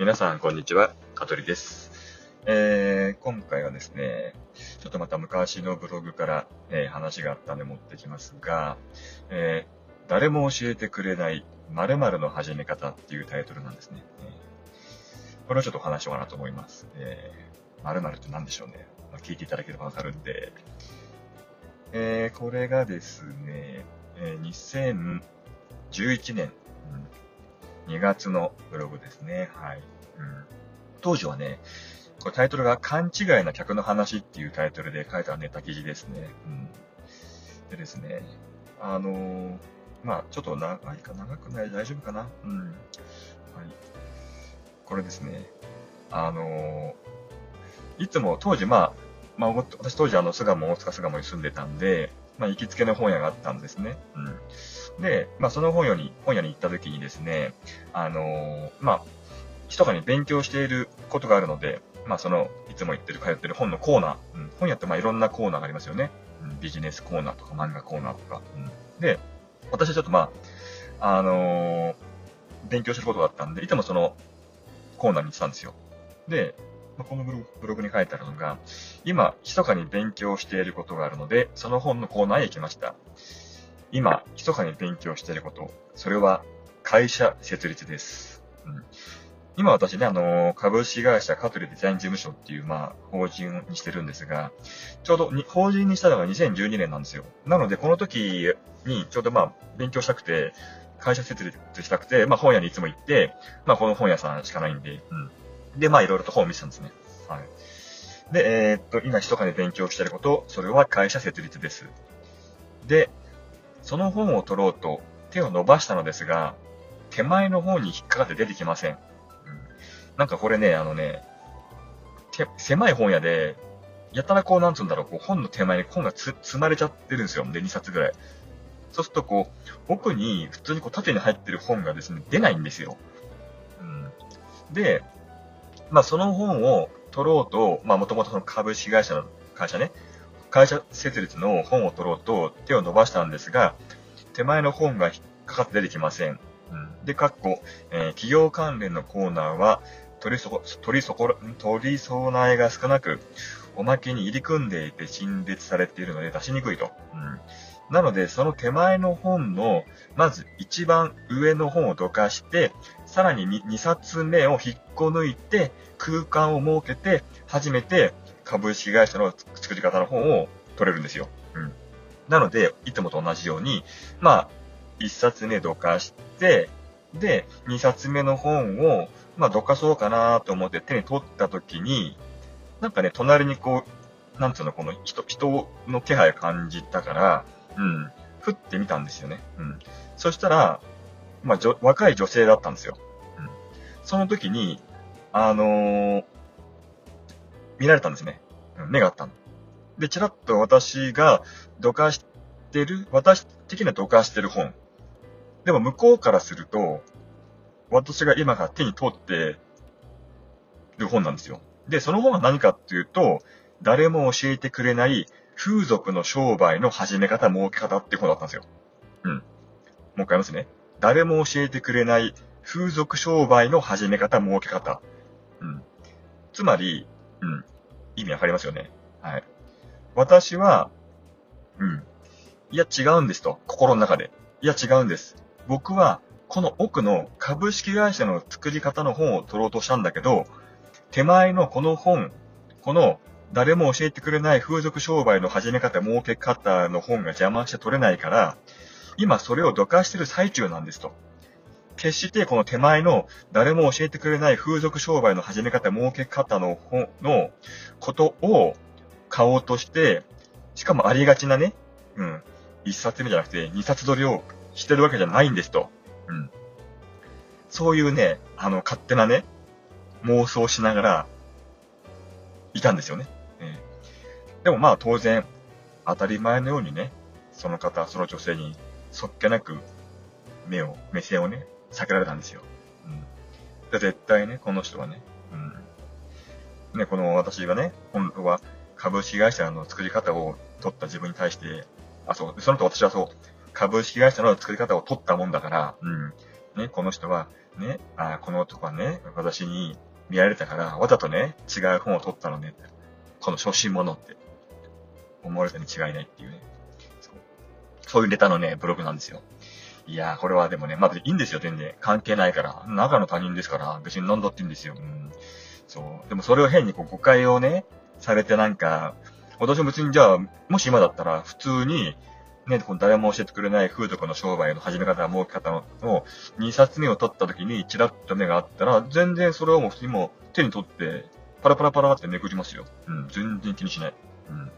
皆さん、こんにちは。香取です。えー、今回はですね、ちょっとまた昔のブログから、えー、話があったんで持ってきますが、えー、誰も教えてくれない〇〇の始め方っていうタイトルなんですね。えー、これをちょっとお話しようかなと思います。えー、〇〇って何でしょうね。まあ、聞いていただければわかるんで、えー、これがですね、えー、2011年、2月のブログですね。はい。うん、当時はね、これタイトルが勘違いな客の話っていうタイトルで書いたネタ記事ですね。うん、でですね、あのー、まあちょっと長いか長くない？大丈夫かな？うん。はい。これですね、あのー、いつも当時まあ、まあ私当時あの巣鴨、大塚巣鴨に住んでたんで、まあ行きつけの本屋があったんですね。うん。で、まあ、その本屋に、本屋に行った時にですね、あのー、まあ、密かに勉強していることがあるので、まあ、その、いつも行ってる、通ってる本のコーナー、うん、本屋ってまあいろんなコーナーがありますよね。うん、ビジネスコーナーとか漫画コーナーとか。うん、で、私はちょっとまあ、あのー、勉強することがあったんで、いつもそのコーナーに行ってたんですよ。で、まあ、このブログに書いてあるのが、今、密かに勉強していることがあるので、その本のコーナーへ行きました。今、密かに勉強していること、それは会社設立です。うん、今私ね、あの、株式会社カトリデザイン事務所っていう、まあ、法人にしてるんですが、ちょうどに、法人にしたのが2012年なんですよ。なので、この時に、ちょうどまあ、勉強したくて、会社設立したくて、まあ、本屋にいつも行って、まあ、この本屋さんしかないんで、うん。で、まあ、いろいろと本を見てたんですね。はい。で、えー、っと、今、密かに勉強していること、それは会社設立です。で、その本を取ろうと手を伸ばしたのですが、手前の方に引っかかって出てきません。うん、なんかこれね、あのね、狭い本屋で、やたらこう、なんつうんだろう、こう本の手前に本が積まれちゃってるんですよ。で、2冊ぐらい。そうするとこう、奥に普通にこう縦に入ってる本がですね、出ないんですよ。うん、で、まあその本を取ろうと、まあもともと株式会社の会社ね、会社設立の本を取ろうと手を伸ばしたんですが、手前の本が引っかかって出てきません。うん、で、かっこ、えー、企業関連のコーナーは、取りそこ、取りそこ、取り備えが少なく、おまけに入り組んでいて陳列されているので出しにくいと。うん、なので、その手前の本の、まず一番上の本をどかして、さらに 2, 2冊目を引っこ抜いて、空間を設けて、初めて株式会社の作り方の本を取れるんですよ。うん。なので、いつもと同じように、まあ、1冊目どかして、で、2冊目の本を、まあ、どかそうかなと思って手に取った時に、なんかね、隣にこう、なんつうの、この人、人の気配を感じたから、うん、ふってみたんですよね。うん。そしたら、まあ、若い女性だったんですよ。うん。その時に、あのー、見られたんですね。目があったの。で、ちらっと私がどかしてる、私的にはどかしてる本。でも向こうからすると、私が今から手に取ってる本なんですよ。で、その本は何かっていうと、誰も教えてくれない風俗の商売の始め方、儲け方って本だったんですよ。うん。もう一回言いますね。誰も教えてくれない風俗商売の始め方、儲け方。うん。つまり、うん。意味わかりますよね。はい。私は、うん。いや、違うんですと。心の中で。いや、違うんです。僕は、この奥の株式会社の作り方の本を取ろうとしたんだけど、手前のこの本、この誰も教えてくれない風俗商売の始め方、儲け方の本が邪魔して取れないから、今それをどかしてる最中なんですと。決してこの手前の誰も教えてくれない風俗商売の始め方、儲け方ののことを買おうとして、しかもありがちなね、うん、一冊目じゃなくて二冊取りをしてるわけじゃないんですと。うん。そういうね、あの、勝手なね、妄想しながら、いたんですよね。えー、でもまあ当然、当たり前のようにね、その方、その女性に、そっけなく、目を、目線をね、避けられたんですよ。うん。で、絶対ね、この人はね、うん。ね、この私がね、本当は株式会社の作り方を取った自分に対して、あ、そう、そのと私はそう、株式会社の作り方を取ったもんだから、うん。ね、この人は、ね、あこの男はね、私に見られたから、わざとね、違う本を取ったのね。この初心者って思われたに違いないっていうね。そういうネタのね、ブログなんですよ。いやー、これはでもね、まあいいんですよ、全然。関係ないから。中の他人ですから、別に飲んだっていいんですよ。うん。そう。でもそれを変にこう誤解をね、されてなんか、私も別にじゃあ、もし今だったら普通に、ね、この誰も教えてくれない風俗の商売の始め方、儲け方の2冊目を取った時にチラッと目があったら、全然それをもう普通にも手に取って、パラパラパラってめくりますよ。うん、全然気にしない。うん。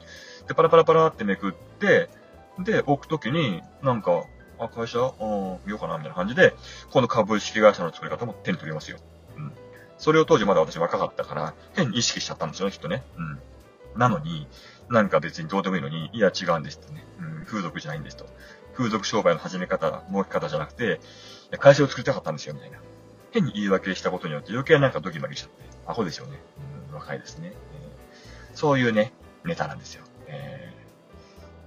で、パラパラパラってめくって、で、置くときに、なんか、あ、会社？あ見ようかな、みたいな感じで、この株式会社の作り方も手に取りますよ。うん。それを当時まだ私若かったから、変に意識しちゃったんですよね、きっとね。うん。なのに、なんか別にどうでもいいのに、いや違うんですってね。うん、風俗じゃないんですと。風俗商売の始め方、儲け方じゃなくて、会社を作りたかったんですよ、みたいな。変に言い訳したことによって余計なんかドキマキしちゃって、アホですよね。うん、若いですね。えー、そういうね、ネタなんですよ。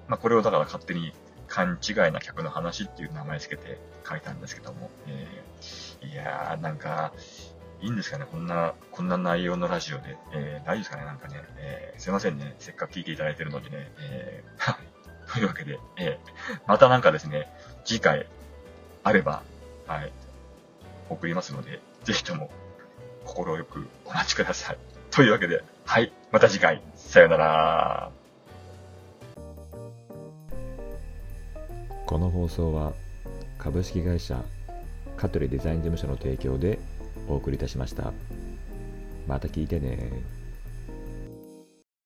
まあこれをだから勝手に勘違いな客の話っていう名前つけて書いたんですけども、えー、いやー、なんか、いいんですかねこんな、こんな内容のラジオで。えー、大丈夫ですかねなんかね、えー、すいませんね。せっかく聞いていただいてるのにね。えー、というわけで、えー、またなんかですね、次回、あれば、はい、送りますので、ぜひとも、心よくお待ちください。というわけで、はい、また次回、さよなら。この放送は、株式会社香取デザイン事務所の提供でお送りいたしました。また聞いてね